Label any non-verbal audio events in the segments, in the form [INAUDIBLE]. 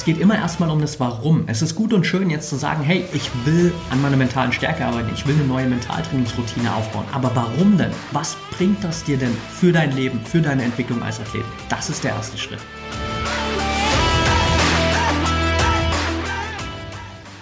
es geht immer erstmal um das Warum. Es ist gut und schön jetzt zu sagen, hey, ich will an meiner mentalen Stärke arbeiten, ich will eine neue Mentaltrainingsroutine aufbauen. Aber warum denn? Was bringt das dir denn für dein Leben, für deine Entwicklung als Athlet? Das ist der erste Schritt.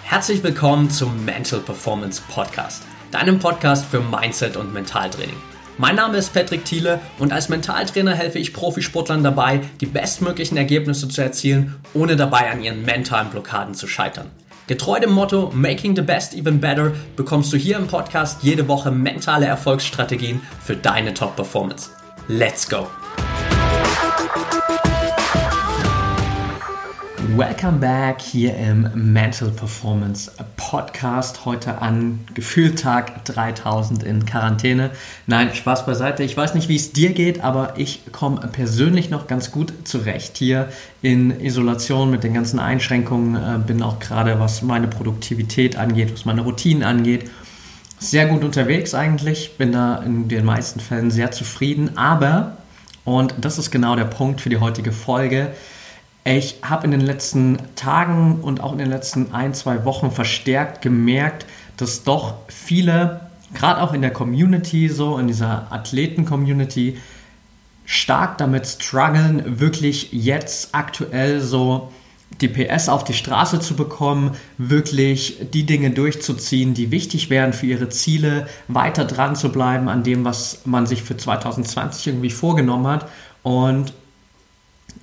Herzlich willkommen zum Mental Performance Podcast, deinem Podcast für Mindset und Mentaltraining. Mein Name ist Patrick Thiele und als Mentaltrainer helfe ich Profisportlern dabei, die bestmöglichen Ergebnisse zu erzielen, ohne dabei an ihren mentalen Blockaden zu scheitern. Getreu dem Motto Making the Best Even Better bekommst du hier im Podcast jede Woche mentale Erfolgsstrategien für deine Top-Performance. Let's go! Welcome back hier im Mental Performance Podcast. Heute an Gefühltag 3000 in Quarantäne. Nein, Spaß beiseite. Ich weiß nicht, wie es dir geht, aber ich komme persönlich noch ganz gut zurecht hier in Isolation mit den ganzen Einschränkungen. Äh, bin auch gerade, was meine Produktivität angeht, was meine Routinen angeht, sehr gut unterwegs eigentlich. Bin da in den meisten Fällen sehr zufrieden. Aber, und das ist genau der Punkt für die heutige Folge, ich habe in den letzten Tagen und auch in den letzten ein, zwei Wochen verstärkt gemerkt, dass doch viele, gerade auch in der Community, so in dieser Athleten-Community, stark damit strugglen, wirklich jetzt aktuell so die PS auf die Straße zu bekommen, wirklich die Dinge durchzuziehen, die wichtig wären für ihre Ziele, weiter dran zu bleiben an dem, was man sich für 2020 irgendwie vorgenommen hat. Und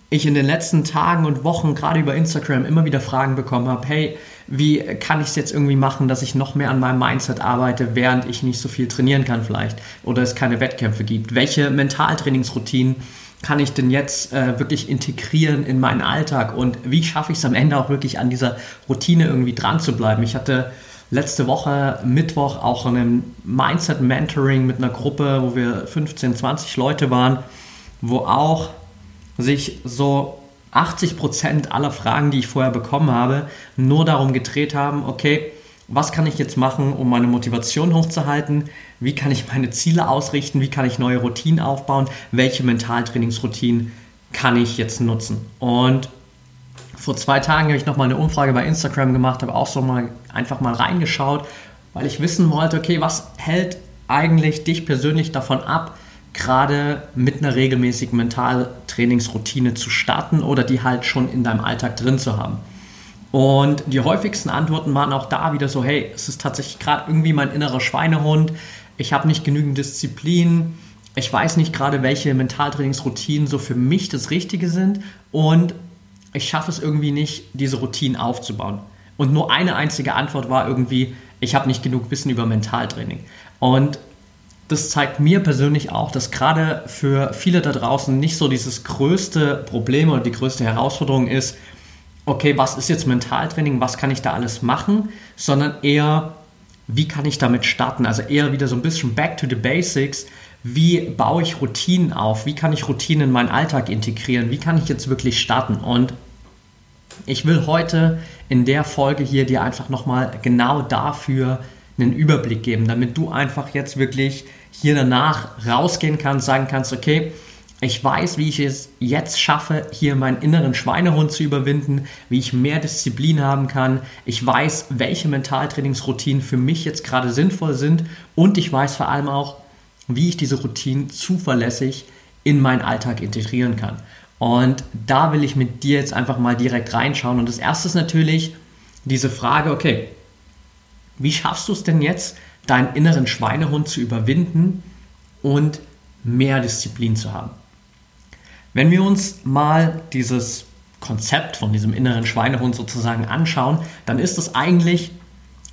ich in den letzten Tagen und Wochen gerade über Instagram immer wieder Fragen bekommen habe, hey, wie kann ich es jetzt irgendwie machen, dass ich noch mehr an meinem Mindset arbeite, während ich nicht so viel trainieren kann vielleicht oder es keine Wettkämpfe gibt? Welche Mentaltrainingsroutinen kann ich denn jetzt äh, wirklich integrieren in meinen Alltag und wie schaffe ich es am Ende auch wirklich an dieser Routine irgendwie dran zu bleiben? Ich hatte letzte Woche Mittwoch auch ein Mindset Mentoring mit einer Gruppe, wo wir 15, 20 Leute waren, wo auch sich so 80 Prozent aller Fragen, die ich vorher bekommen habe, nur darum gedreht haben, okay, was kann ich jetzt machen, um meine Motivation hochzuhalten? Wie kann ich meine Ziele ausrichten? Wie kann ich neue Routinen aufbauen? Welche Mentaltrainingsroutinen kann ich jetzt nutzen? Und vor zwei Tagen habe ich nochmal eine Umfrage bei Instagram gemacht, habe auch so mal einfach mal reingeschaut, weil ich wissen wollte, okay, was hält eigentlich dich persönlich davon ab, gerade mit einer regelmäßigen Mentaltrainingsroutine zu starten oder die halt schon in deinem Alltag drin zu haben. Und die häufigsten Antworten waren auch da wieder so, hey, es ist tatsächlich gerade irgendwie mein innerer Schweinehund, ich habe nicht genügend Disziplin, ich weiß nicht gerade, welche Mentaltrainingsroutinen so für mich das Richtige sind und ich schaffe es irgendwie nicht, diese Routinen aufzubauen. Und nur eine einzige Antwort war irgendwie, ich habe nicht genug Wissen über Mentaltraining. Und das zeigt mir persönlich auch, dass gerade für viele da draußen nicht so dieses größte Problem oder die größte Herausforderung ist, okay, was ist jetzt Mentaltraining, was kann ich da alles machen, sondern eher, wie kann ich damit starten? Also eher wieder so ein bisschen back to the basics. Wie baue ich Routinen auf? Wie kann ich Routinen in meinen Alltag integrieren? Wie kann ich jetzt wirklich starten? Und ich will heute in der Folge hier dir einfach nochmal genau dafür einen Überblick geben, damit du einfach jetzt wirklich hier danach rausgehen kannst, sagen kannst, okay, ich weiß, wie ich es jetzt schaffe, hier meinen inneren Schweinehund zu überwinden, wie ich mehr Disziplin haben kann. Ich weiß, welche Mentaltrainingsroutinen für mich jetzt gerade sinnvoll sind und ich weiß vor allem auch, wie ich diese Routinen zuverlässig in meinen Alltag integrieren kann. Und da will ich mit dir jetzt einfach mal direkt reinschauen. Und das erste ist natürlich diese Frage, okay, wie schaffst du es denn jetzt, deinen inneren Schweinehund zu überwinden und mehr Disziplin zu haben? Wenn wir uns mal dieses Konzept von diesem inneren Schweinehund sozusagen anschauen, dann ist es eigentlich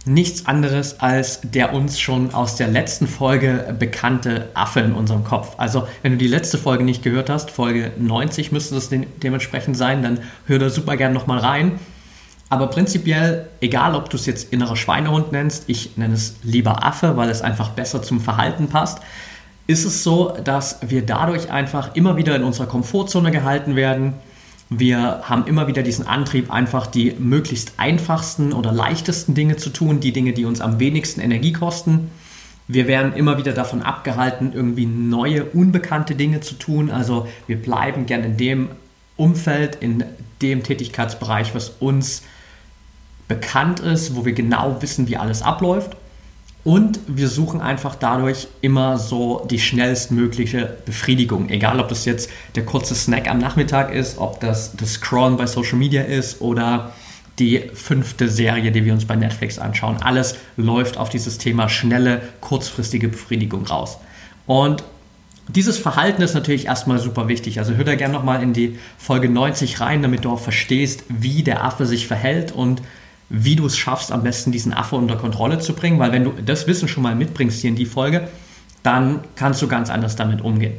nichts anderes als der uns schon aus der letzten Folge bekannte Affe in unserem Kopf. Also wenn du die letzte Folge nicht gehört hast, Folge 90 müsste das dementsprechend sein, dann hör da super gern nochmal rein. Aber prinzipiell, egal ob du es jetzt innerer Schweinehund nennst, ich nenne es lieber Affe, weil es einfach besser zum Verhalten passt, ist es so, dass wir dadurch einfach immer wieder in unserer Komfortzone gehalten werden. Wir haben immer wieder diesen Antrieb, einfach die möglichst einfachsten oder leichtesten Dinge zu tun, die Dinge, die uns am wenigsten Energie kosten. Wir werden immer wieder davon abgehalten, irgendwie neue, unbekannte Dinge zu tun. Also wir bleiben gerne in dem Umfeld, in dem Tätigkeitsbereich, was uns bekannt ist, wo wir genau wissen, wie alles abläuft. Und wir suchen einfach dadurch immer so die schnellstmögliche Befriedigung. Egal, ob das jetzt der kurze Snack am Nachmittag ist, ob das das Scrollen bei Social Media ist oder die fünfte Serie, die wir uns bei Netflix anschauen. Alles läuft auf dieses Thema schnelle, kurzfristige Befriedigung raus. Und dieses Verhalten ist natürlich erstmal super wichtig. Also hör da gerne nochmal in die Folge 90 rein, damit du auch verstehst, wie der Affe sich verhält und wie du es schaffst, am besten diesen Affe unter Kontrolle zu bringen, weil wenn du das Wissen schon mal mitbringst hier in die Folge, dann kannst du ganz anders damit umgehen.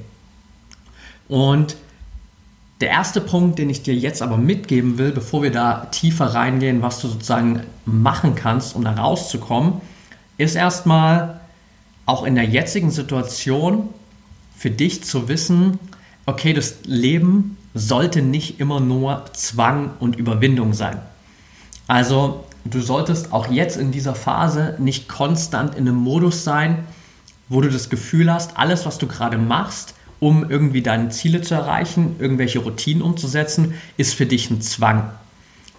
Und der erste Punkt, den ich dir jetzt aber mitgeben will, bevor wir da tiefer reingehen, was du sozusagen machen kannst, um da rauszukommen, ist erstmal auch in der jetzigen Situation für dich zu wissen, okay, das Leben sollte nicht immer nur Zwang und Überwindung sein. Also du solltest auch jetzt in dieser Phase nicht konstant in einem Modus sein, wo du das Gefühl hast, alles, was du gerade machst, um irgendwie deine Ziele zu erreichen, irgendwelche Routinen umzusetzen, ist für dich ein Zwang.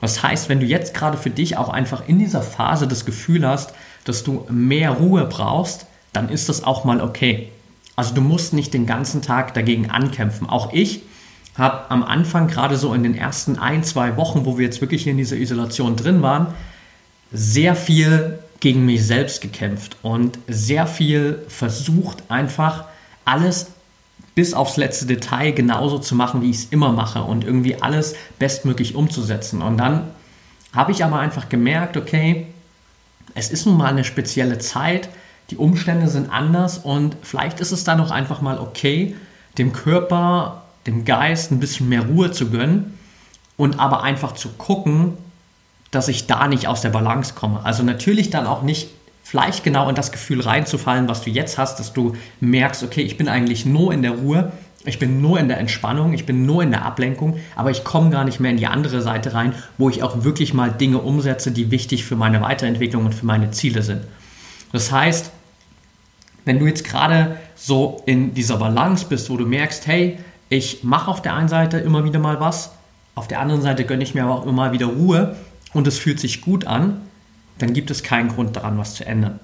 Das heißt, wenn du jetzt gerade für dich auch einfach in dieser Phase das Gefühl hast, dass du mehr Ruhe brauchst, dann ist das auch mal okay. Also du musst nicht den ganzen Tag dagegen ankämpfen. Auch ich habe am Anfang, gerade so in den ersten ein, zwei Wochen, wo wir jetzt wirklich hier in dieser Isolation drin waren, sehr viel gegen mich selbst gekämpft und sehr viel versucht, einfach alles bis aufs letzte Detail genauso zu machen, wie ich es immer mache und irgendwie alles bestmöglich umzusetzen. Und dann habe ich aber einfach gemerkt, okay, es ist nun mal eine spezielle Zeit, die Umstände sind anders und vielleicht ist es dann auch einfach mal okay, dem Körper dem Geist ein bisschen mehr Ruhe zu gönnen und aber einfach zu gucken, dass ich da nicht aus der Balance komme. Also natürlich dann auch nicht vielleicht genau in das Gefühl reinzufallen, was du jetzt hast, dass du merkst, okay, ich bin eigentlich nur in der Ruhe, ich bin nur in der Entspannung, ich bin nur in der Ablenkung, aber ich komme gar nicht mehr in die andere Seite rein, wo ich auch wirklich mal Dinge umsetze, die wichtig für meine Weiterentwicklung und für meine Ziele sind. Das heißt, wenn du jetzt gerade so in dieser Balance bist, wo du merkst, hey, ich mache auf der einen Seite immer wieder mal was, auf der anderen Seite gönne ich mir aber auch immer wieder Ruhe und es fühlt sich gut an, dann gibt es keinen Grund daran, was zu ändern.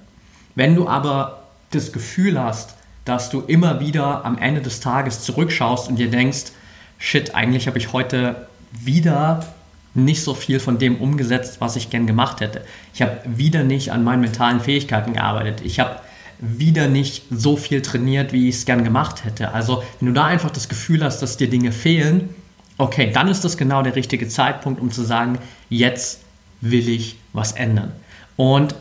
Wenn du aber das Gefühl hast, dass du immer wieder am Ende des Tages zurückschaust und dir denkst, shit, eigentlich habe ich heute wieder nicht so viel von dem umgesetzt, was ich gern gemacht hätte. Ich habe wieder nicht an meinen mentalen Fähigkeiten gearbeitet. Ich habe wieder nicht so viel trainiert, wie ich es gern gemacht hätte. Also wenn du da einfach das Gefühl hast, dass dir Dinge fehlen, okay, dann ist das genau der richtige Zeitpunkt, um zu sagen, jetzt will ich was ändern. Und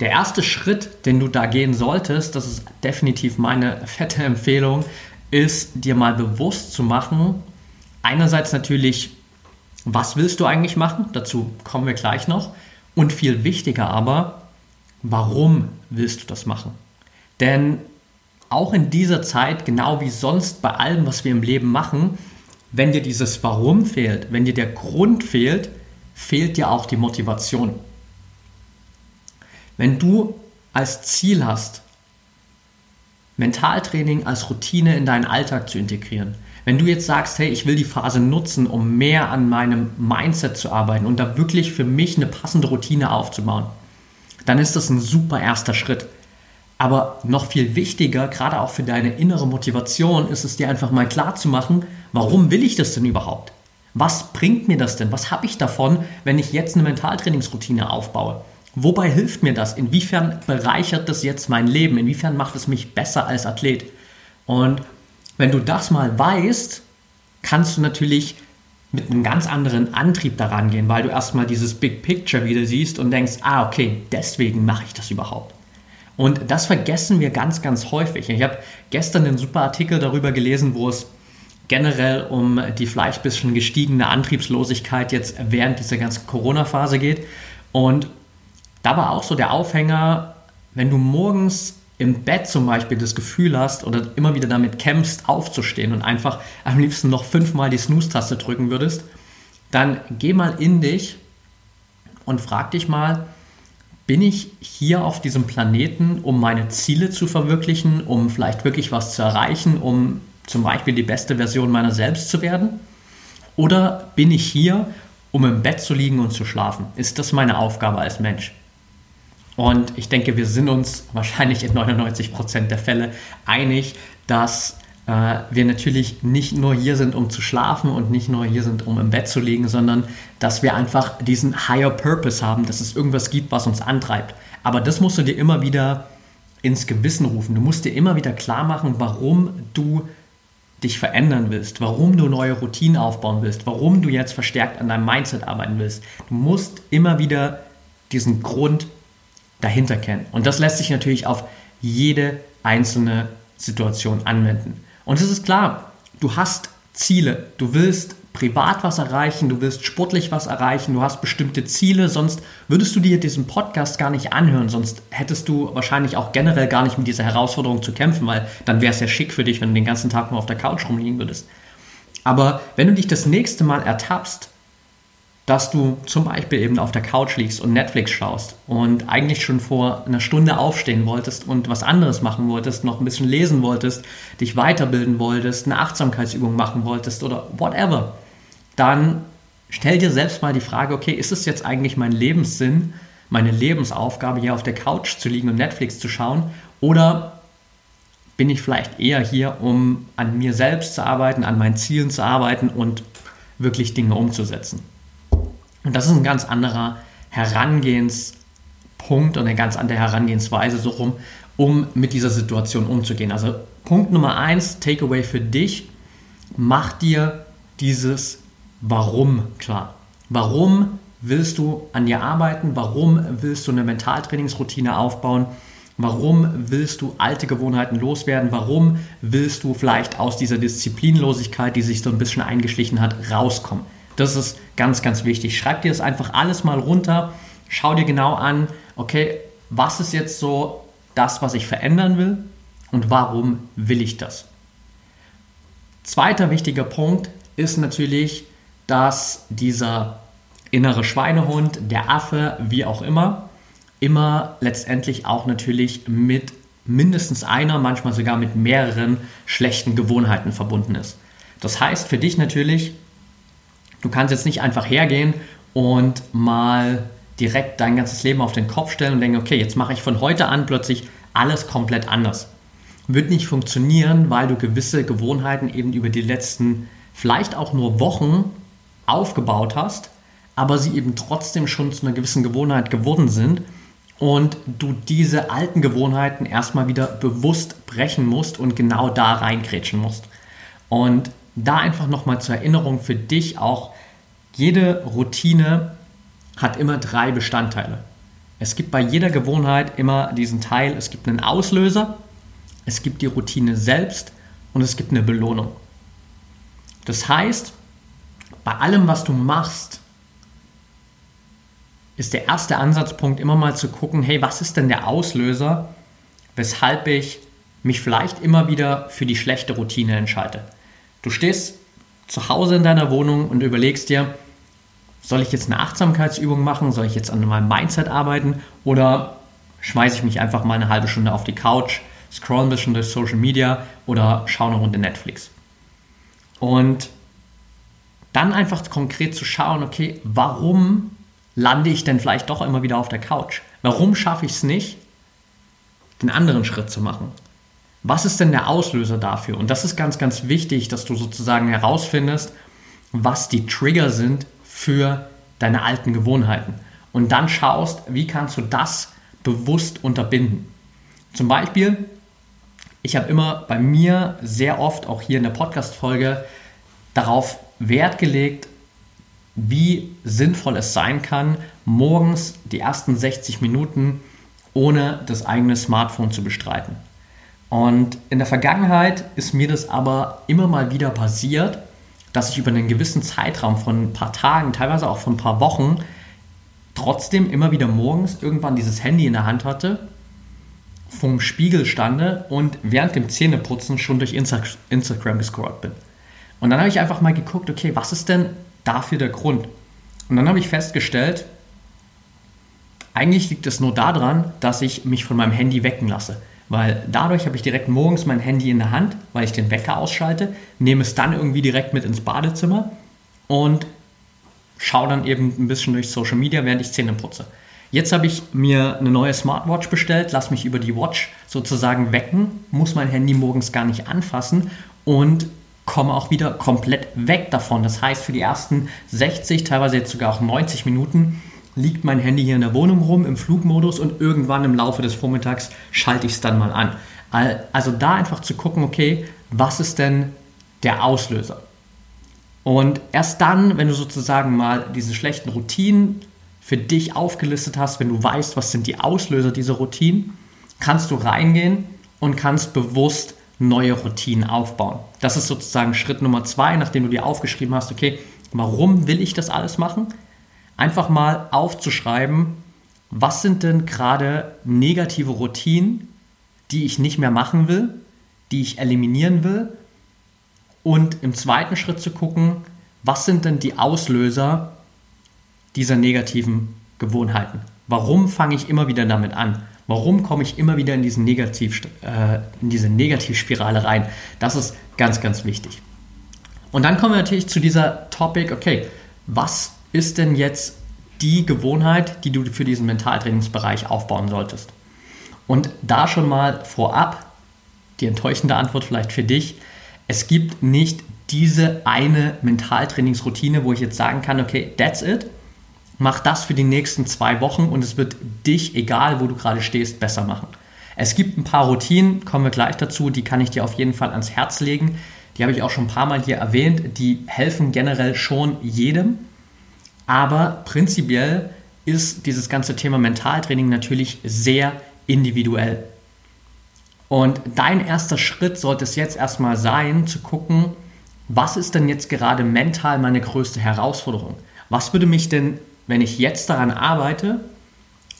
der erste Schritt, den du da gehen solltest, das ist definitiv meine fette Empfehlung, ist dir mal bewusst zu machen, einerseits natürlich, was willst du eigentlich machen? Dazu kommen wir gleich noch. Und viel wichtiger aber, warum willst du das machen? Denn auch in dieser Zeit, genau wie sonst bei allem, was wir im Leben machen, wenn dir dieses Warum fehlt, wenn dir der Grund fehlt, fehlt dir auch die Motivation. Wenn du als Ziel hast, Mentaltraining als Routine in deinen Alltag zu integrieren, wenn du jetzt sagst, hey, ich will die Phase nutzen, um mehr an meinem Mindset zu arbeiten und da wirklich für mich eine passende Routine aufzubauen, dann ist das ein super erster Schritt. Aber noch viel wichtiger, gerade auch für deine innere Motivation, ist es dir einfach mal klar zu machen, warum will ich das denn überhaupt? Was bringt mir das denn? Was habe ich davon, wenn ich jetzt eine Mentaltrainingsroutine aufbaue? Wobei hilft mir das? Inwiefern bereichert das jetzt mein Leben? Inwiefern macht es mich besser als Athlet? Und wenn du das mal weißt, kannst du natürlich mit einem ganz anderen Antrieb daran gehen, weil du erstmal dieses Big Picture wieder siehst und denkst, ah, okay, deswegen mache ich das überhaupt. Und das vergessen wir ganz, ganz häufig. Ich habe gestern einen super Artikel darüber gelesen, wo es generell um die vielleicht ein bisschen gestiegene Antriebslosigkeit jetzt während dieser ganzen Corona-Phase geht. Und da war auch so der Aufhänger, wenn du morgens im Bett zum Beispiel das Gefühl hast oder immer wieder damit kämpfst, aufzustehen und einfach am liebsten noch fünfmal die Snooze-Taste drücken würdest, dann geh mal in dich und frag dich mal, bin ich hier auf diesem Planeten, um meine Ziele zu verwirklichen, um vielleicht wirklich was zu erreichen, um zum Beispiel die beste Version meiner selbst zu werden? Oder bin ich hier, um im Bett zu liegen und zu schlafen? Ist das meine Aufgabe als Mensch? Und ich denke, wir sind uns wahrscheinlich in 99 Prozent der Fälle einig, dass wir natürlich nicht nur hier sind, um zu schlafen und nicht nur hier sind, um im Bett zu liegen, sondern dass wir einfach diesen Higher Purpose haben, dass es irgendwas gibt, was uns antreibt. Aber das musst du dir immer wieder ins Gewissen rufen. Du musst dir immer wieder klar machen, warum du dich verändern willst, warum du neue Routinen aufbauen willst, warum du jetzt verstärkt an deinem Mindset arbeiten willst. Du musst immer wieder diesen Grund dahinter kennen. Und das lässt sich natürlich auf jede einzelne Situation anwenden. Und es ist klar, du hast Ziele, du willst privat was erreichen, du willst sportlich was erreichen, du hast bestimmte Ziele, sonst würdest du dir diesen Podcast gar nicht anhören, sonst hättest du wahrscheinlich auch generell gar nicht mit dieser Herausforderung zu kämpfen, weil dann wäre es ja schick für dich, wenn du den ganzen Tag nur auf der Couch rumliegen würdest. Aber wenn du dich das nächste Mal ertappst, dass du zum Beispiel eben auf der Couch liegst und Netflix schaust und eigentlich schon vor einer Stunde aufstehen wolltest und was anderes machen wolltest, noch ein bisschen lesen wolltest, dich weiterbilden wolltest, eine Achtsamkeitsübung machen wolltest oder whatever, dann stell dir selbst mal die Frage, okay, ist es jetzt eigentlich mein Lebenssinn, meine Lebensaufgabe, hier auf der Couch zu liegen und Netflix zu schauen oder bin ich vielleicht eher hier, um an mir selbst zu arbeiten, an meinen Zielen zu arbeiten und wirklich Dinge umzusetzen? Und das ist ein ganz anderer Herangehenspunkt und eine ganz andere Herangehensweise so rum, um mit dieser Situation umzugehen. Also Punkt Nummer eins, Takeaway für dich, mach dir dieses Warum klar. Warum willst du an dir arbeiten? Warum willst du eine Mentaltrainingsroutine aufbauen? Warum willst du alte Gewohnheiten loswerden? Warum willst du vielleicht aus dieser Disziplinlosigkeit, die sich so ein bisschen eingeschlichen hat, rauskommen? Das ist ganz, ganz wichtig. Schreib dir das einfach alles mal runter. Schau dir genau an, okay, was ist jetzt so das, was ich verändern will und warum will ich das? Zweiter wichtiger Punkt ist natürlich, dass dieser innere Schweinehund, der Affe, wie auch immer, immer letztendlich auch natürlich mit mindestens einer, manchmal sogar mit mehreren schlechten Gewohnheiten verbunden ist. Das heißt für dich natürlich, Du kannst jetzt nicht einfach hergehen und mal direkt dein ganzes Leben auf den Kopf stellen und denken, okay, jetzt mache ich von heute an plötzlich alles komplett anders. Wird nicht funktionieren, weil du gewisse Gewohnheiten eben über die letzten vielleicht auch nur Wochen aufgebaut hast, aber sie eben trotzdem schon zu einer gewissen Gewohnheit geworden sind und du diese alten Gewohnheiten erstmal wieder bewusst brechen musst und genau da reingrätschen musst. Und da einfach nochmal zur Erinnerung für dich auch, jede Routine hat immer drei Bestandteile. Es gibt bei jeder Gewohnheit immer diesen Teil, es gibt einen Auslöser, es gibt die Routine selbst und es gibt eine Belohnung. Das heißt, bei allem, was du machst, ist der erste Ansatzpunkt immer mal zu gucken, hey, was ist denn der Auslöser, weshalb ich mich vielleicht immer wieder für die schlechte Routine entscheide. Du stehst zu Hause in deiner Wohnung und überlegst dir, soll ich jetzt eine Achtsamkeitsübung machen? Soll ich jetzt an meinem Mindset arbeiten? Oder schmeiße ich mich einfach mal eine halbe Stunde auf die Couch, scroll ein bisschen durch Social Media oder schaue eine Runde Netflix? Und dann einfach konkret zu schauen, okay, warum lande ich denn vielleicht doch immer wieder auf der Couch? Warum schaffe ich es nicht, den anderen Schritt zu machen? Was ist denn der Auslöser dafür? Und das ist ganz, ganz wichtig, dass du sozusagen herausfindest, was die Trigger sind für deine alten Gewohnheiten. Und dann schaust, wie kannst du das bewusst unterbinden. Zum Beispiel, ich habe immer bei mir sehr oft, auch hier in der Podcast-Folge, darauf Wert gelegt, wie sinnvoll es sein kann, morgens die ersten 60 Minuten ohne das eigene Smartphone zu bestreiten. Und in der Vergangenheit ist mir das aber immer mal wieder passiert, dass ich über einen gewissen Zeitraum von ein paar Tagen, teilweise auch von ein paar Wochen, trotzdem immer wieder morgens irgendwann dieses Handy in der Hand hatte, vom Spiegel stande und während dem Zähneputzen schon durch Insta Instagram gescrollt bin. Und dann habe ich einfach mal geguckt, okay, was ist denn dafür der Grund? Und dann habe ich festgestellt, eigentlich liegt es nur daran, dass ich mich von meinem Handy wecken lasse. Weil dadurch habe ich direkt morgens mein Handy in der Hand, weil ich den Wecker ausschalte, nehme es dann irgendwie direkt mit ins Badezimmer und schaue dann eben ein bisschen durch Social Media, während ich Zähne putze. Jetzt habe ich mir eine neue Smartwatch bestellt, lasse mich über die Watch sozusagen wecken, muss mein Handy morgens gar nicht anfassen und komme auch wieder komplett weg davon. Das heißt, für die ersten 60, teilweise jetzt sogar auch 90 Minuten liegt mein Handy hier in der Wohnung rum im Flugmodus und irgendwann im Laufe des Vormittags schalte ich es dann mal an. Also da einfach zu gucken, okay, was ist denn der Auslöser? Und erst dann, wenn du sozusagen mal diese schlechten Routinen für dich aufgelistet hast, wenn du weißt, was sind die Auslöser dieser Routinen, kannst du reingehen und kannst bewusst neue Routinen aufbauen. Das ist sozusagen Schritt Nummer zwei, nachdem du dir aufgeschrieben hast, okay, warum will ich das alles machen? Einfach mal aufzuschreiben, was sind denn gerade negative Routinen, die ich nicht mehr machen will, die ich eliminieren will und im zweiten Schritt zu gucken, was sind denn die Auslöser dieser negativen Gewohnheiten? Warum fange ich immer wieder damit an? Warum komme ich immer wieder in, diesen Negativ, äh, in diese Negativspirale rein? Das ist ganz, ganz wichtig. Und dann kommen wir natürlich zu dieser Topic, okay, was ist denn jetzt die Gewohnheit, die du für diesen Mentaltrainingsbereich aufbauen solltest? Und da schon mal vorab, die enttäuschende Antwort vielleicht für dich, es gibt nicht diese eine Mentaltrainingsroutine, wo ich jetzt sagen kann, okay, that's it. Mach das für die nächsten zwei Wochen und es wird dich, egal wo du gerade stehst, besser machen. Es gibt ein paar Routinen, kommen wir gleich dazu, die kann ich dir auf jeden Fall ans Herz legen. Die habe ich auch schon ein paar Mal hier erwähnt. Die helfen generell schon jedem. Aber prinzipiell ist dieses ganze Thema Mentaltraining natürlich sehr individuell. Und dein erster Schritt sollte es jetzt erstmal sein, zu gucken, was ist denn jetzt gerade mental meine größte Herausforderung? Was würde mich denn, wenn ich jetzt daran arbeite,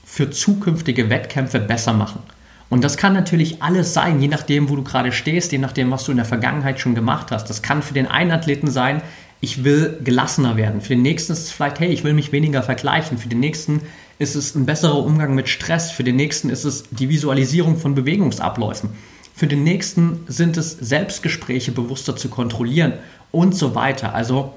für zukünftige Wettkämpfe besser machen? Und das kann natürlich alles sein, je nachdem, wo du gerade stehst, je nachdem, was du in der Vergangenheit schon gemacht hast. Das kann für den einen Athleten sein, ich will gelassener werden. Für den nächsten ist es vielleicht, hey, ich will mich weniger vergleichen. Für den nächsten ist es ein besserer Umgang mit Stress. Für den nächsten ist es die Visualisierung von Bewegungsabläufen. Für den nächsten sind es Selbstgespräche bewusster zu kontrollieren und so weiter. Also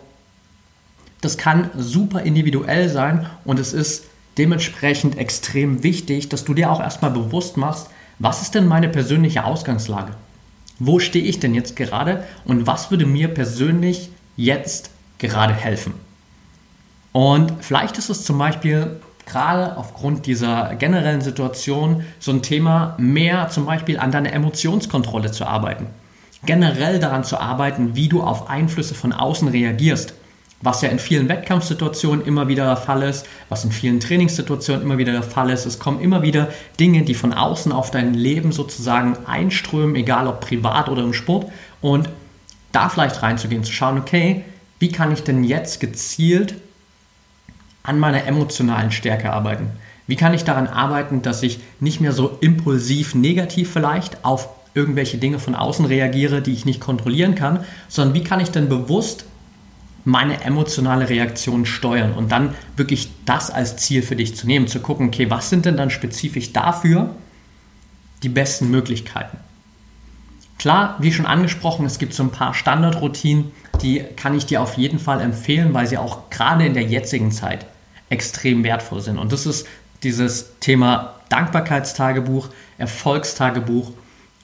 das kann super individuell sein und es ist dementsprechend extrem wichtig, dass du dir auch erstmal bewusst machst, was ist denn meine persönliche Ausgangslage? Wo stehe ich denn jetzt gerade und was würde mir persönlich jetzt gerade helfen? Und vielleicht ist es zum Beispiel gerade aufgrund dieser generellen Situation so ein Thema, mehr zum Beispiel an deiner Emotionskontrolle zu arbeiten. Generell daran zu arbeiten, wie du auf Einflüsse von außen reagierst. Was ja in vielen Wettkampfsituationen immer wieder der Fall ist, was in vielen Trainingssituationen immer wieder der Fall ist. Es kommen immer wieder Dinge, die von außen auf dein Leben sozusagen einströmen, egal ob privat oder im Sport. Und da vielleicht reinzugehen, zu schauen, okay, wie kann ich denn jetzt gezielt an meiner emotionalen Stärke arbeiten? Wie kann ich daran arbeiten, dass ich nicht mehr so impulsiv negativ vielleicht auf irgendwelche Dinge von außen reagiere, die ich nicht kontrollieren kann, sondern wie kann ich denn bewusst meine emotionale Reaktion steuern und dann wirklich das als Ziel für dich zu nehmen, zu gucken, okay, was sind denn dann spezifisch dafür die besten Möglichkeiten? Klar, wie schon angesprochen, es gibt so ein paar Standardroutinen, die kann ich dir auf jeden Fall empfehlen, weil sie auch gerade in der jetzigen Zeit extrem wertvoll sind. Und das ist dieses Thema Dankbarkeitstagebuch, Erfolgstagebuch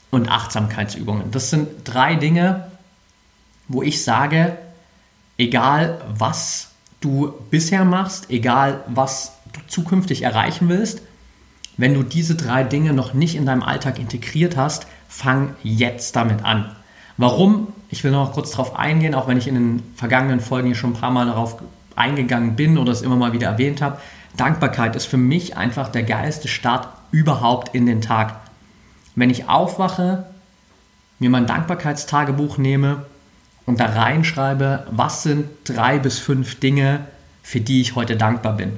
und Achtsamkeitsübungen. Das sind drei Dinge, wo ich sage, egal was du bisher machst, egal was du zukünftig erreichen willst, wenn du diese drei Dinge noch nicht in deinem Alltag integriert hast, fang jetzt damit an. Warum? Ich will noch kurz darauf eingehen, auch wenn ich in den vergangenen Folgen hier schon ein paar Mal darauf eingegangen bin oder es immer mal wieder erwähnt habe. Dankbarkeit ist für mich einfach der geilste Start überhaupt in den Tag. Wenn ich aufwache, mir mein Dankbarkeitstagebuch nehme und da reinschreibe, was sind drei bis fünf Dinge, für die ich heute dankbar bin.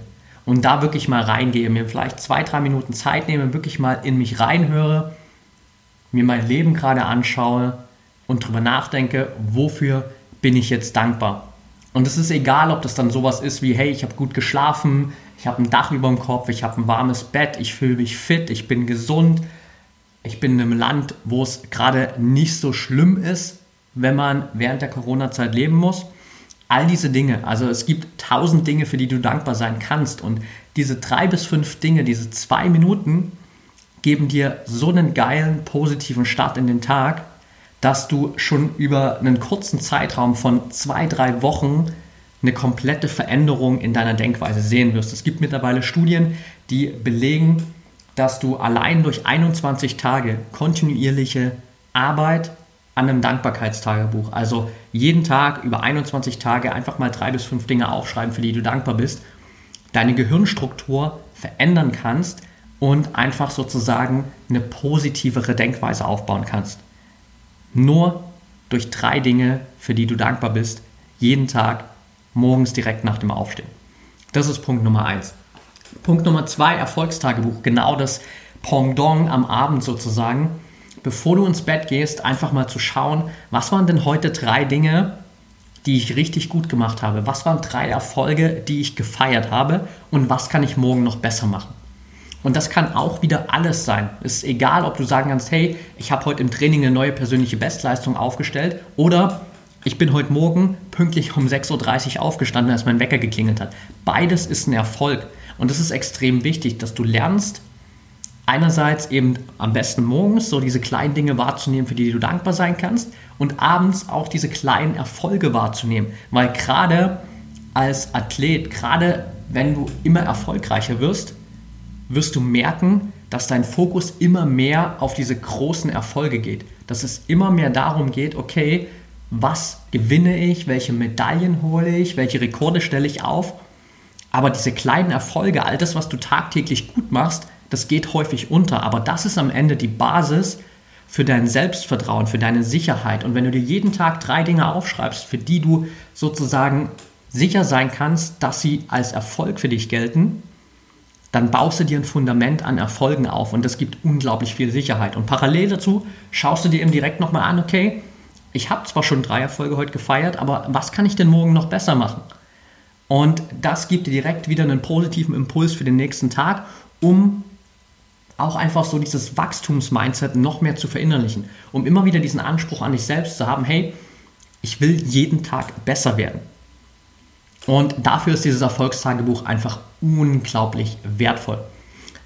Und da wirklich mal reingehe, mir vielleicht zwei, drei Minuten Zeit nehme, wirklich mal in mich reinhöre, mir mein Leben gerade anschaue und darüber nachdenke, wofür bin ich jetzt dankbar. Und es ist egal, ob das dann sowas ist wie, hey, ich habe gut geschlafen, ich habe ein Dach über dem Kopf, ich habe ein warmes Bett, ich fühle mich fit, ich bin gesund, ich bin in einem Land, wo es gerade nicht so schlimm ist, wenn man während der Corona-Zeit leben muss. All diese Dinge, also es gibt tausend Dinge, für die du dankbar sein kannst. Und diese drei bis fünf Dinge, diese zwei Minuten, geben dir so einen geilen, positiven Start in den Tag, dass du schon über einen kurzen Zeitraum von zwei, drei Wochen eine komplette Veränderung in deiner Denkweise sehen wirst. Es gibt mittlerweile Studien, die belegen, dass du allein durch 21 Tage kontinuierliche Arbeit an einem Dankbarkeitstagebuch, also jeden Tag über 21 Tage einfach mal drei bis fünf Dinge aufschreiben, für die du dankbar bist, deine Gehirnstruktur verändern kannst und einfach sozusagen eine positivere Denkweise aufbauen kannst. Nur durch drei Dinge, für die du dankbar bist, jeden Tag, morgens direkt nach dem Aufstehen. Das ist Punkt Nummer eins. Punkt Nummer zwei, Erfolgstagebuch. Genau das Pendant am Abend sozusagen. Bevor du ins Bett gehst, einfach mal zu schauen, was waren denn heute drei Dinge, die ich richtig gut gemacht habe? Was waren drei Erfolge, die ich gefeiert habe? Und was kann ich morgen noch besser machen? Und das kann auch wieder alles sein. Es ist egal, ob du sagen kannst, hey, ich habe heute im Training eine neue persönliche Bestleistung aufgestellt oder ich bin heute Morgen pünktlich um 6.30 Uhr aufgestanden, als mein Wecker geklingelt hat. Beides ist ein Erfolg. Und es ist extrem wichtig, dass du lernst, einerseits eben am besten morgens so diese kleinen Dinge wahrzunehmen, für die du dankbar sein kannst und abends auch diese kleinen Erfolge wahrzunehmen. Weil gerade als Athlet, gerade wenn du immer erfolgreicher wirst, wirst du merken, dass dein Fokus immer mehr auf diese großen Erfolge geht. Dass es immer mehr darum geht, okay, was gewinne ich, welche Medaillen hole ich, welche Rekorde stelle ich auf. Aber diese kleinen Erfolge, all das, was du tagtäglich gut machst, das geht häufig unter. Aber das ist am Ende die Basis für dein Selbstvertrauen, für deine Sicherheit. Und wenn du dir jeden Tag drei Dinge aufschreibst, für die du sozusagen sicher sein kannst, dass sie als Erfolg für dich gelten, dann baust du dir ein Fundament an Erfolgen auf und das gibt unglaublich viel Sicherheit. Und parallel dazu schaust du dir eben direkt nochmal an, okay, ich habe zwar schon drei Erfolge heute gefeiert, aber was kann ich denn morgen noch besser machen? Und das gibt dir direkt wieder einen positiven Impuls für den nächsten Tag, um auch einfach so dieses Wachstumsmindset noch mehr zu verinnerlichen, um immer wieder diesen Anspruch an dich selbst zu haben, hey, ich will jeden Tag besser werden. Und dafür ist dieses Erfolgstagebuch einfach unglaublich wertvoll.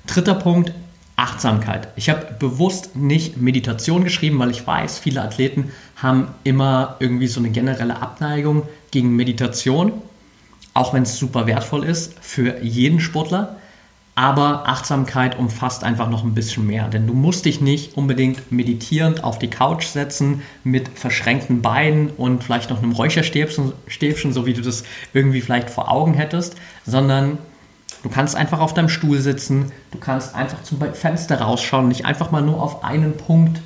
Dritter Punkt, Achtsamkeit. Ich habe bewusst nicht Meditation geschrieben, weil ich weiß, viele Athleten haben immer irgendwie so eine generelle Abneigung gegen Meditation, auch wenn es super wertvoll ist für jeden Sportler. Aber Achtsamkeit umfasst einfach noch ein bisschen mehr, denn du musst dich nicht unbedingt meditierend auf die Couch setzen mit verschränkten Beinen und vielleicht noch einem Räucherstäbchen, Stäbchen, so wie du das irgendwie vielleicht vor Augen hättest, sondern du kannst einfach auf deinem Stuhl sitzen, du kannst einfach zum Fenster rausschauen nicht einfach mal nur auf einen Punkt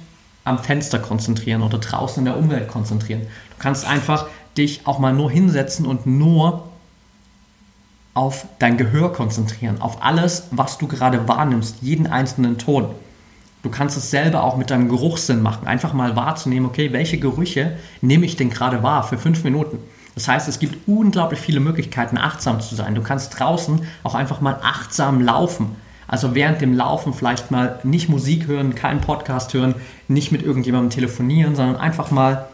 am Fenster konzentrieren oder draußen in der Umwelt konzentrieren. Du kannst einfach dich auch mal nur hinsetzen und nur auf dein Gehör konzentrieren, auf alles, was du gerade wahrnimmst, jeden einzelnen Ton. Du kannst es selber auch mit deinem Geruchssinn machen, einfach mal wahrzunehmen, okay, welche Gerüche nehme ich denn gerade wahr für fünf Minuten. Das heißt, es gibt unglaublich viele Möglichkeiten, achtsam zu sein. Du kannst draußen auch einfach mal achtsam laufen. Also während dem Laufen vielleicht mal nicht Musik hören, keinen Podcast hören, nicht mit irgendjemandem telefonieren, sondern einfach mal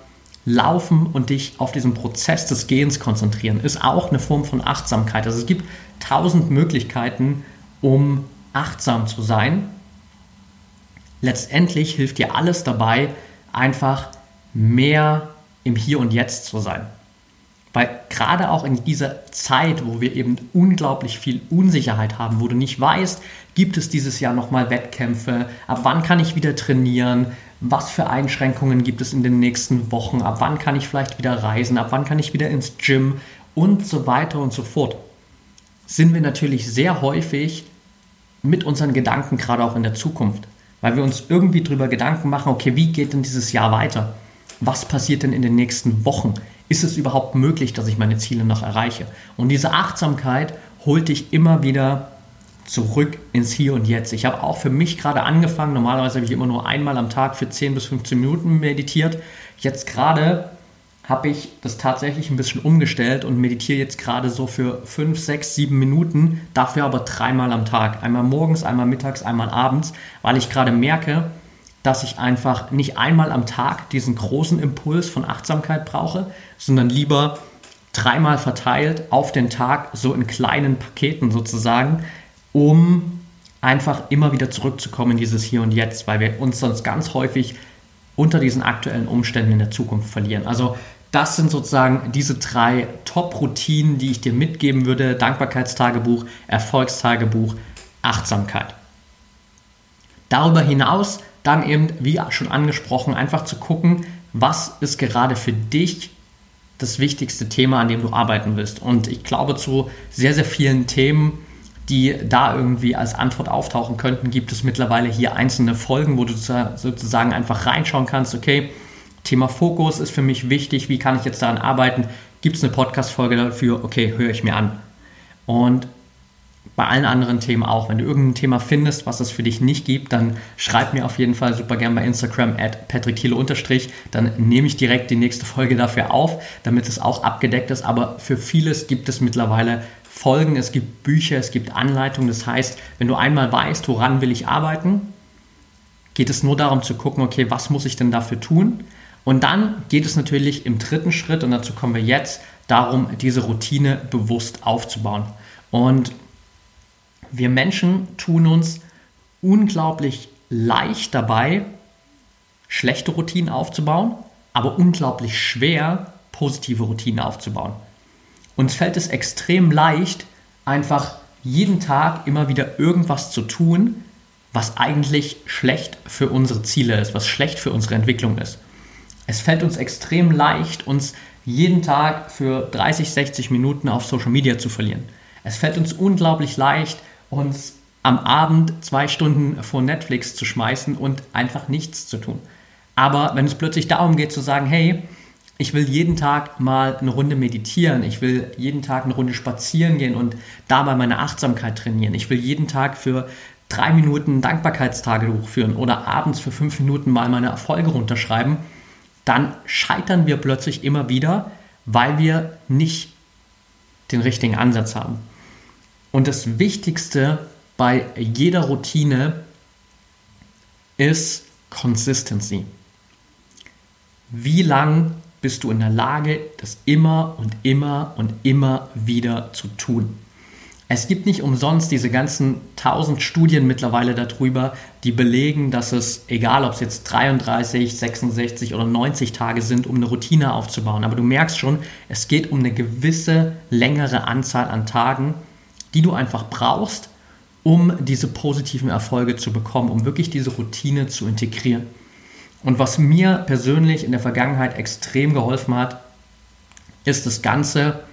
Laufen und dich auf diesen Prozess des Gehens konzentrieren, ist auch eine Form von Achtsamkeit. Also es gibt tausend Möglichkeiten, um achtsam zu sein. Letztendlich hilft dir alles dabei, einfach mehr im Hier und Jetzt zu sein. Weil gerade auch in dieser Zeit, wo wir eben unglaublich viel Unsicherheit haben, wo du nicht weißt, gibt es dieses Jahr nochmal Wettkämpfe, ab wann kann ich wieder trainieren, was für Einschränkungen gibt es in den nächsten Wochen, ab wann kann ich vielleicht wieder reisen, ab wann kann ich wieder ins Gym und so weiter und so fort, sind wir natürlich sehr häufig mit unseren Gedanken gerade auch in der Zukunft, weil wir uns irgendwie darüber Gedanken machen, okay, wie geht denn dieses Jahr weiter? Was passiert denn in den nächsten Wochen? Ist es überhaupt möglich, dass ich meine Ziele noch erreiche? Und diese Achtsamkeit holt dich immer wieder zurück ins Hier und Jetzt. Ich habe auch für mich gerade angefangen, normalerweise habe ich immer nur einmal am Tag für 10 bis 15 Minuten meditiert. Jetzt gerade habe ich das tatsächlich ein bisschen umgestellt und meditiere jetzt gerade so für 5, 6, 7 Minuten, dafür aber dreimal am Tag. Einmal morgens, einmal mittags, einmal abends, weil ich gerade merke, dass ich einfach nicht einmal am Tag diesen großen Impuls von Achtsamkeit brauche, sondern lieber dreimal verteilt auf den Tag, so in kleinen Paketen sozusagen, um einfach immer wieder zurückzukommen in dieses Hier und Jetzt, weil wir uns sonst ganz häufig unter diesen aktuellen Umständen in der Zukunft verlieren. Also das sind sozusagen diese drei Top-Routinen, die ich dir mitgeben würde. Dankbarkeitstagebuch, Erfolgstagebuch, Achtsamkeit. Darüber hinaus dann eben, wie schon angesprochen, einfach zu gucken, was ist gerade für dich das wichtigste Thema, an dem du arbeiten willst. Und ich glaube, zu sehr, sehr vielen Themen, die da irgendwie als Antwort auftauchen könnten, gibt es mittlerweile hier einzelne Folgen, wo du sozusagen einfach reinschauen kannst, okay, Thema Fokus ist für mich wichtig, wie kann ich jetzt daran arbeiten? Gibt es eine Podcast-Folge dafür? Okay, höre ich mir an. Und bei allen anderen Themen auch. Wenn du irgendein Thema findest, was es für dich nicht gibt, dann schreib mir auf jeden Fall super gern bei Instagram at patrickthiele Dann nehme ich direkt die nächste Folge dafür auf, damit es auch abgedeckt ist. Aber für vieles gibt es mittlerweile Folgen, es gibt Bücher, es gibt Anleitungen. Das heißt, wenn du einmal weißt, woran will ich arbeiten, geht es nur darum zu gucken, okay, was muss ich denn dafür tun? Und dann geht es natürlich im dritten Schritt, und dazu kommen wir jetzt, darum, diese Routine bewusst aufzubauen. Und wir Menschen tun uns unglaublich leicht dabei, schlechte Routinen aufzubauen, aber unglaublich schwer, positive Routinen aufzubauen. Uns fällt es extrem leicht, einfach jeden Tag immer wieder irgendwas zu tun, was eigentlich schlecht für unsere Ziele ist, was schlecht für unsere Entwicklung ist. Es fällt uns extrem leicht, uns jeden Tag für 30, 60 Minuten auf Social Media zu verlieren. Es fällt uns unglaublich leicht, uns am Abend zwei Stunden vor Netflix zu schmeißen und einfach nichts zu tun. Aber wenn es plötzlich darum geht zu sagen, hey, ich will jeden Tag mal eine Runde meditieren, ich will jeden Tag eine Runde spazieren gehen und dabei meine Achtsamkeit trainieren, ich will jeden Tag für drei Minuten Dankbarkeitstage durchführen oder abends für fünf Minuten mal meine Erfolge runterschreiben, dann scheitern wir plötzlich immer wieder, weil wir nicht den richtigen Ansatz haben. Und das Wichtigste bei jeder Routine ist Consistency. Wie lang bist du in der Lage, das immer und immer und immer wieder zu tun? Es gibt nicht umsonst diese ganzen tausend Studien mittlerweile darüber, die belegen, dass es, egal ob es jetzt 33, 66 oder 90 Tage sind, um eine Routine aufzubauen. Aber du merkst schon, es geht um eine gewisse längere Anzahl an Tagen, die du einfach brauchst, um diese positiven Erfolge zu bekommen, um wirklich diese Routine zu integrieren. Und was mir persönlich in der Vergangenheit extrem geholfen hat, ist das Ganze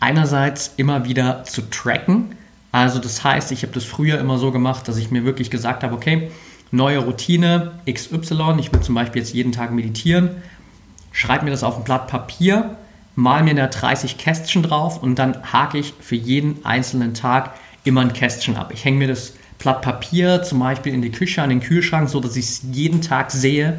einerseits immer wieder zu tracken. Also das heißt, ich habe das früher immer so gemacht, dass ich mir wirklich gesagt habe, okay, neue Routine XY, ich will zum Beispiel jetzt jeden Tag meditieren, schreibe mir das auf ein Blatt Papier mal mir da 30 Kästchen drauf und dann hake ich für jeden einzelnen Tag immer ein Kästchen ab. Ich hänge mir das Blatt Papier zum Beispiel in die Küche, an den Kühlschrank, so dass ich es jeden Tag sehe,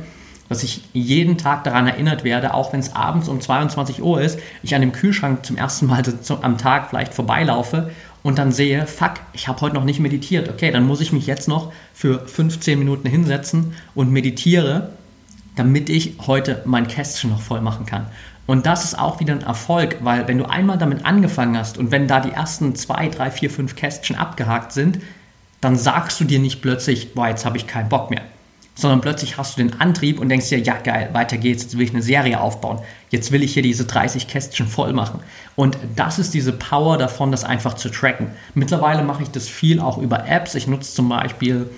dass ich jeden Tag daran erinnert werde, auch wenn es abends um 22 Uhr ist, ich an dem Kühlschrank zum ersten Mal [LAUGHS] am Tag vielleicht vorbeilaufe und dann sehe, fuck, ich habe heute noch nicht meditiert. Okay, dann muss ich mich jetzt noch für 15 Minuten hinsetzen und meditiere, damit ich heute mein Kästchen noch voll machen kann. Und das ist auch wieder ein Erfolg, weil wenn du einmal damit angefangen hast und wenn da die ersten zwei, drei, vier, fünf Kästchen abgehakt sind, dann sagst du dir nicht plötzlich, boah, jetzt habe ich keinen Bock mehr. Sondern plötzlich hast du den Antrieb und denkst dir, ja geil, weiter geht's, jetzt will ich eine Serie aufbauen. Jetzt will ich hier diese 30 Kästchen voll machen. Und das ist diese Power davon, das einfach zu tracken. Mittlerweile mache ich das viel auch über Apps. Ich nutze zum Beispiel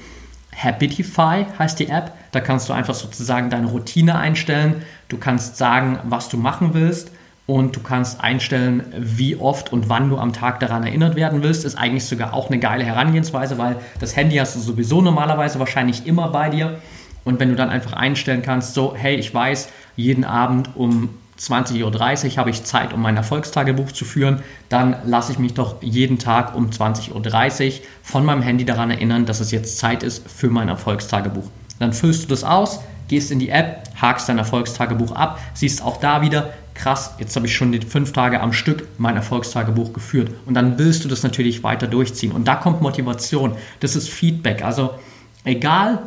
Habitify heißt die App. Da kannst du einfach sozusagen deine Routine einstellen. Du kannst sagen, was du machen willst und du kannst einstellen, wie oft und wann du am Tag daran erinnert werden willst. Ist eigentlich sogar auch eine geile Herangehensweise, weil das Handy hast du sowieso normalerweise wahrscheinlich immer bei dir. Und wenn du dann einfach einstellen kannst, so, hey, ich weiß, jeden Abend um 20.30 Uhr habe ich Zeit, um mein Erfolgstagebuch zu führen, dann lasse ich mich doch jeden Tag um 20.30 Uhr von meinem Handy daran erinnern, dass es jetzt Zeit ist für mein Erfolgstagebuch. Dann füllst du das aus, gehst in die App, hakst dein Erfolgstagebuch ab, siehst auch da wieder, krass, jetzt habe ich schon die fünf Tage am Stück mein Erfolgstagebuch geführt. Und dann willst du das natürlich weiter durchziehen. Und da kommt Motivation, das ist Feedback. Also egal,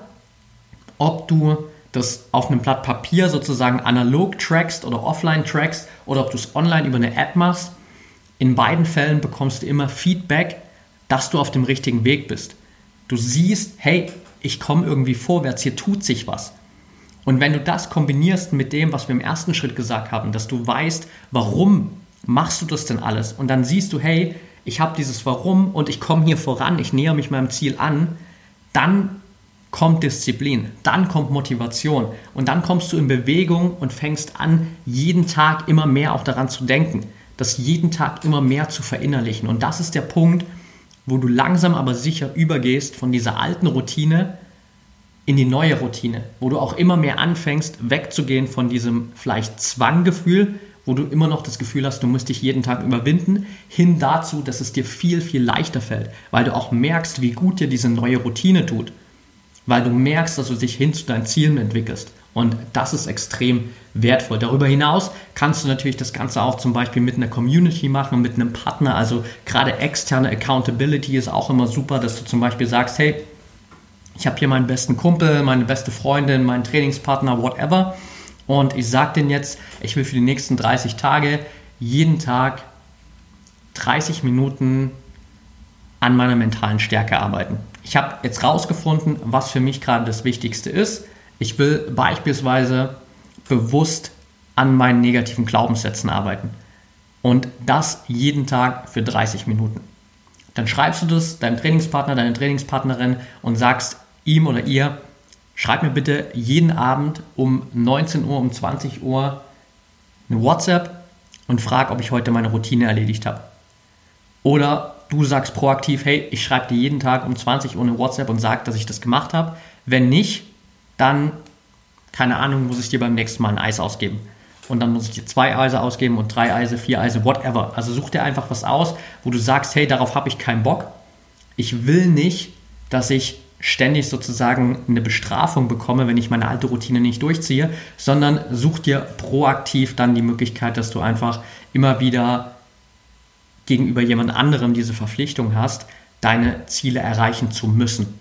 ob du das auf einem Blatt Papier sozusagen analog trackst oder offline trackst oder ob du es online über eine App machst, in beiden Fällen bekommst du immer Feedback, dass du auf dem richtigen Weg bist. Du siehst, hey, ich komme irgendwie vorwärts, hier tut sich was. Und wenn du das kombinierst mit dem, was wir im ersten Schritt gesagt haben, dass du weißt, warum machst du das denn alles? Und dann siehst du, hey, ich habe dieses Warum und ich komme hier voran, ich näher mich meinem Ziel an, dann kommt Disziplin, dann kommt Motivation und dann kommst du in Bewegung und fängst an, jeden Tag immer mehr auch daran zu denken, das jeden Tag immer mehr zu verinnerlichen. Und das ist der Punkt, wo du langsam aber sicher übergehst von dieser alten Routine in die neue Routine, wo du auch immer mehr anfängst, wegzugehen von diesem vielleicht Zwanggefühl, wo du immer noch das Gefühl hast, du musst dich jeden Tag überwinden, hin dazu, dass es dir viel, viel leichter fällt, weil du auch merkst, wie gut dir diese neue Routine tut weil du merkst, dass du dich hin zu deinen Zielen entwickelst. Und das ist extrem wertvoll. Darüber hinaus kannst du natürlich das Ganze auch zum Beispiel mit einer Community machen, mit einem Partner. Also gerade externe Accountability ist auch immer super, dass du zum Beispiel sagst, hey, ich habe hier meinen besten Kumpel, meine beste Freundin, meinen Trainingspartner, whatever. Und ich sage denen jetzt, ich will für die nächsten 30 Tage jeden Tag 30 Minuten an meiner mentalen Stärke arbeiten. Ich habe jetzt rausgefunden, was für mich gerade das Wichtigste ist. Ich will beispielsweise bewusst an meinen negativen Glaubenssätzen arbeiten. Und das jeden Tag für 30 Minuten. Dann schreibst du das deinem Trainingspartner, deiner Trainingspartnerin und sagst ihm oder ihr, schreib mir bitte jeden Abend um 19 Uhr, um 20 Uhr eine WhatsApp und frag, ob ich heute meine Routine erledigt habe. Oder du sagst proaktiv, hey, ich schreibe dir jeden Tag um 20 Uhr eine WhatsApp und sage, dass ich das gemacht habe. Wenn nicht, dann, keine Ahnung, muss ich dir beim nächsten Mal ein Eis ausgeben. Und dann muss ich dir zwei Eise ausgeben und drei Eise, vier Eise, whatever. Also such dir einfach was aus, wo du sagst, hey, darauf habe ich keinen Bock. Ich will nicht, dass ich ständig sozusagen eine Bestrafung bekomme, wenn ich meine alte Routine nicht durchziehe, sondern such dir proaktiv dann die Möglichkeit, dass du einfach immer wieder gegenüber jemand anderem diese Verpflichtung hast, deine Ziele erreichen zu müssen.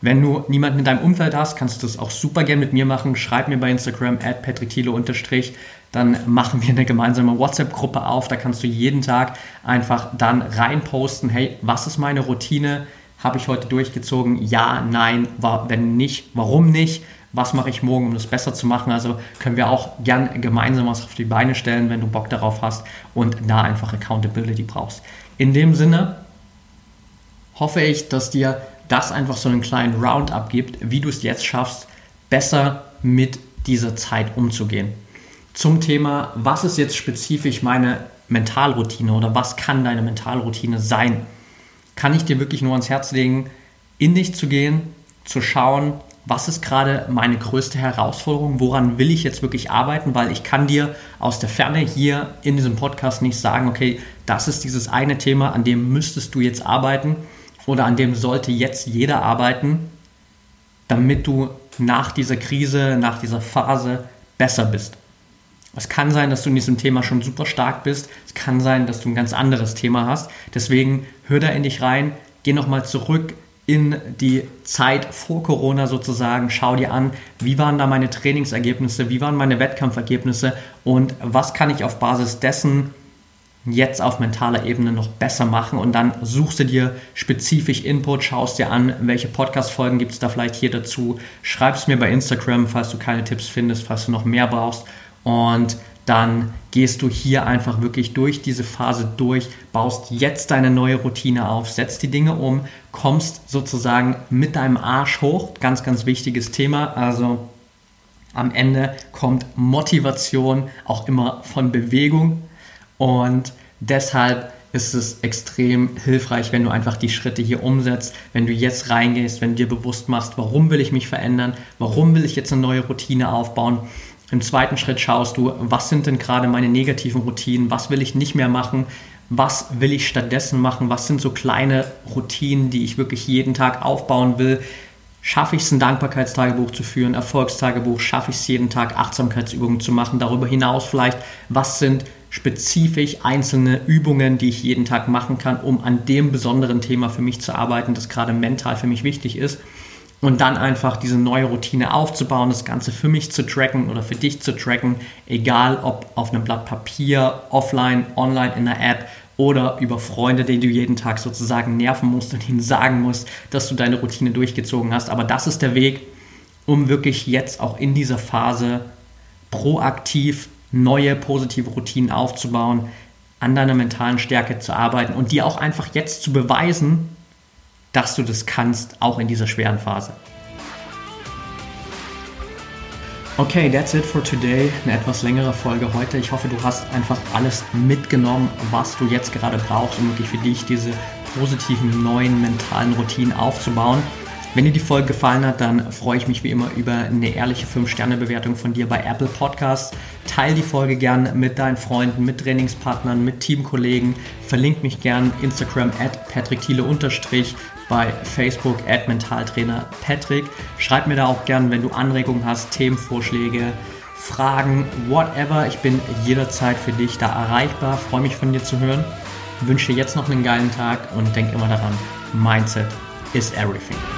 Wenn du niemanden in deinem Umfeld hast, kannst du das auch super gerne mit mir machen. Schreib mir bei Instagram at patricktilo dann machen wir eine gemeinsame WhatsApp-Gruppe auf. Da kannst du jeden Tag einfach dann reinposten, hey, was ist meine Routine? Habe ich heute durchgezogen? Ja, nein, war, wenn nicht, warum nicht? was mache ich morgen, um das besser zu machen. Also können wir auch gern gemeinsam was auf die Beine stellen, wenn du Bock darauf hast und da einfach Accountability brauchst. In dem Sinne hoffe ich, dass dir das einfach so einen kleinen Roundup gibt, wie du es jetzt schaffst, besser mit dieser Zeit umzugehen. Zum Thema, was ist jetzt spezifisch meine Mentalroutine oder was kann deine Mentalroutine sein, kann ich dir wirklich nur ans Herz legen, in dich zu gehen, zu schauen, was ist gerade meine größte Herausforderung, woran will ich jetzt wirklich arbeiten, weil ich kann dir aus der Ferne hier in diesem Podcast nicht sagen, okay, das ist dieses eine Thema, an dem müsstest du jetzt arbeiten oder an dem sollte jetzt jeder arbeiten, damit du nach dieser Krise, nach dieser Phase besser bist. Es kann sein, dass du in diesem Thema schon super stark bist. Es kann sein, dass du ein ganz anderes Thema hast. Deswegen hör da in dich rein, geh nochmal zurück in die Zeit vor Corona sozusagen. Schau dir an, wie waren da meine Trainingsergebnisse, wie waren meine Wettkampfergebnisse und was kann ich auf Basis dessen jetzt auf mentaler Ebene noch besser machen und dann suchst du dir spezifisch Input, schaust dir an, welche Podcast-Folgen gibt es da vielleicht hier dazu, schreibst mir bei Instagram, falls du keine Tipps findest, falls du noch mehr brauchst und dann gehst du hier einfach wirklich durch diese Phase durch, baust jetzt deine neue Routine auf, setzt die Dinge um, kommst sozusagen mit deinem Arsch hoch. Ganz, ganz wichtiges Thema. Also am Ende kommt Motivation auch immer von Bewegung und deshalb ist es extrem hilfreich, wenn du einfach die Schritte hier umsetzt, wenn du jetzt reingehst, wenn du dir bewusst machst, warum will ich mich verändern, warum will ich jetzt eine neue Routine aufbauen im zweiten Schritt schaust du, was sind denn gerade meine negativen Routinen, was will ich nicht mehr machen, was will ich stattdessen machen, was sind so kleine Routinen, die ich wirklich jeden Tag aufbauen will. Schaffe ich es, ein Dankbarkeitstagebuch zu führen, Erfolgstagebuch, schaffe ich es jeden Tag, Achtsamkeitsübungen zu machen, darüber hinaus vielleicht, was sind spezifisch einzelne Übungen, die ich jeden Tag machen kann, um an dem besonderen Thema für mich zu arbeiten, das gerade mental für mich wichtig ist. Und dann einfach diese neue Routine aufzubauen, das Ganze für mich zu tracken oder für dich zu tracken, egal ob auf einem Blatt Papier, offline, online in der App oder über Freunde, denen du jeden Tag sozusagen nerven musst und ihnen sagen musst, dass du deine Routine durchgezogen hast. Aber das ist der Weg, um wirklich jetzt auch in dieser Phase proaktiv neue positive Routinen aufzubauen, an deiner mentalen Stärke zu arbeiten und dir auch einfach jetzt zu beweisen, dass du das kannst, auch in dieser schweren Phase. Okay, that's it for today. Eine etwas längere Folge heute. Ich hoffe, du hast einfach alles mitgenommen, was du jetzt gerade brauchst, um wirklich für dich diese positiven neuen mentalen Routinen aufzubauen. Wenn dir die Folge gefallen hat, dann freue ich mich wie immer über eine ehrliche 5-Sterne-Bewertung von dir bei Apple Podcasts. Teil die Folge gern mit deinen Freunden, mit Trainingspartnern, mit Teamkollegen. Verlink mich gern Instagram at Patrick bei Facebook at Mentaltrainer Patrick. Schreib mir da auch gern, wenn du Anregungen hast, Themenvorschläge, Fragen, whatever. Ich bin jederzeit für dich da erreichbar. Freue mich von dir zu hören. Wünsche dir jetzt noch einen geilen Tag und denk immer daran, Mindset is everything.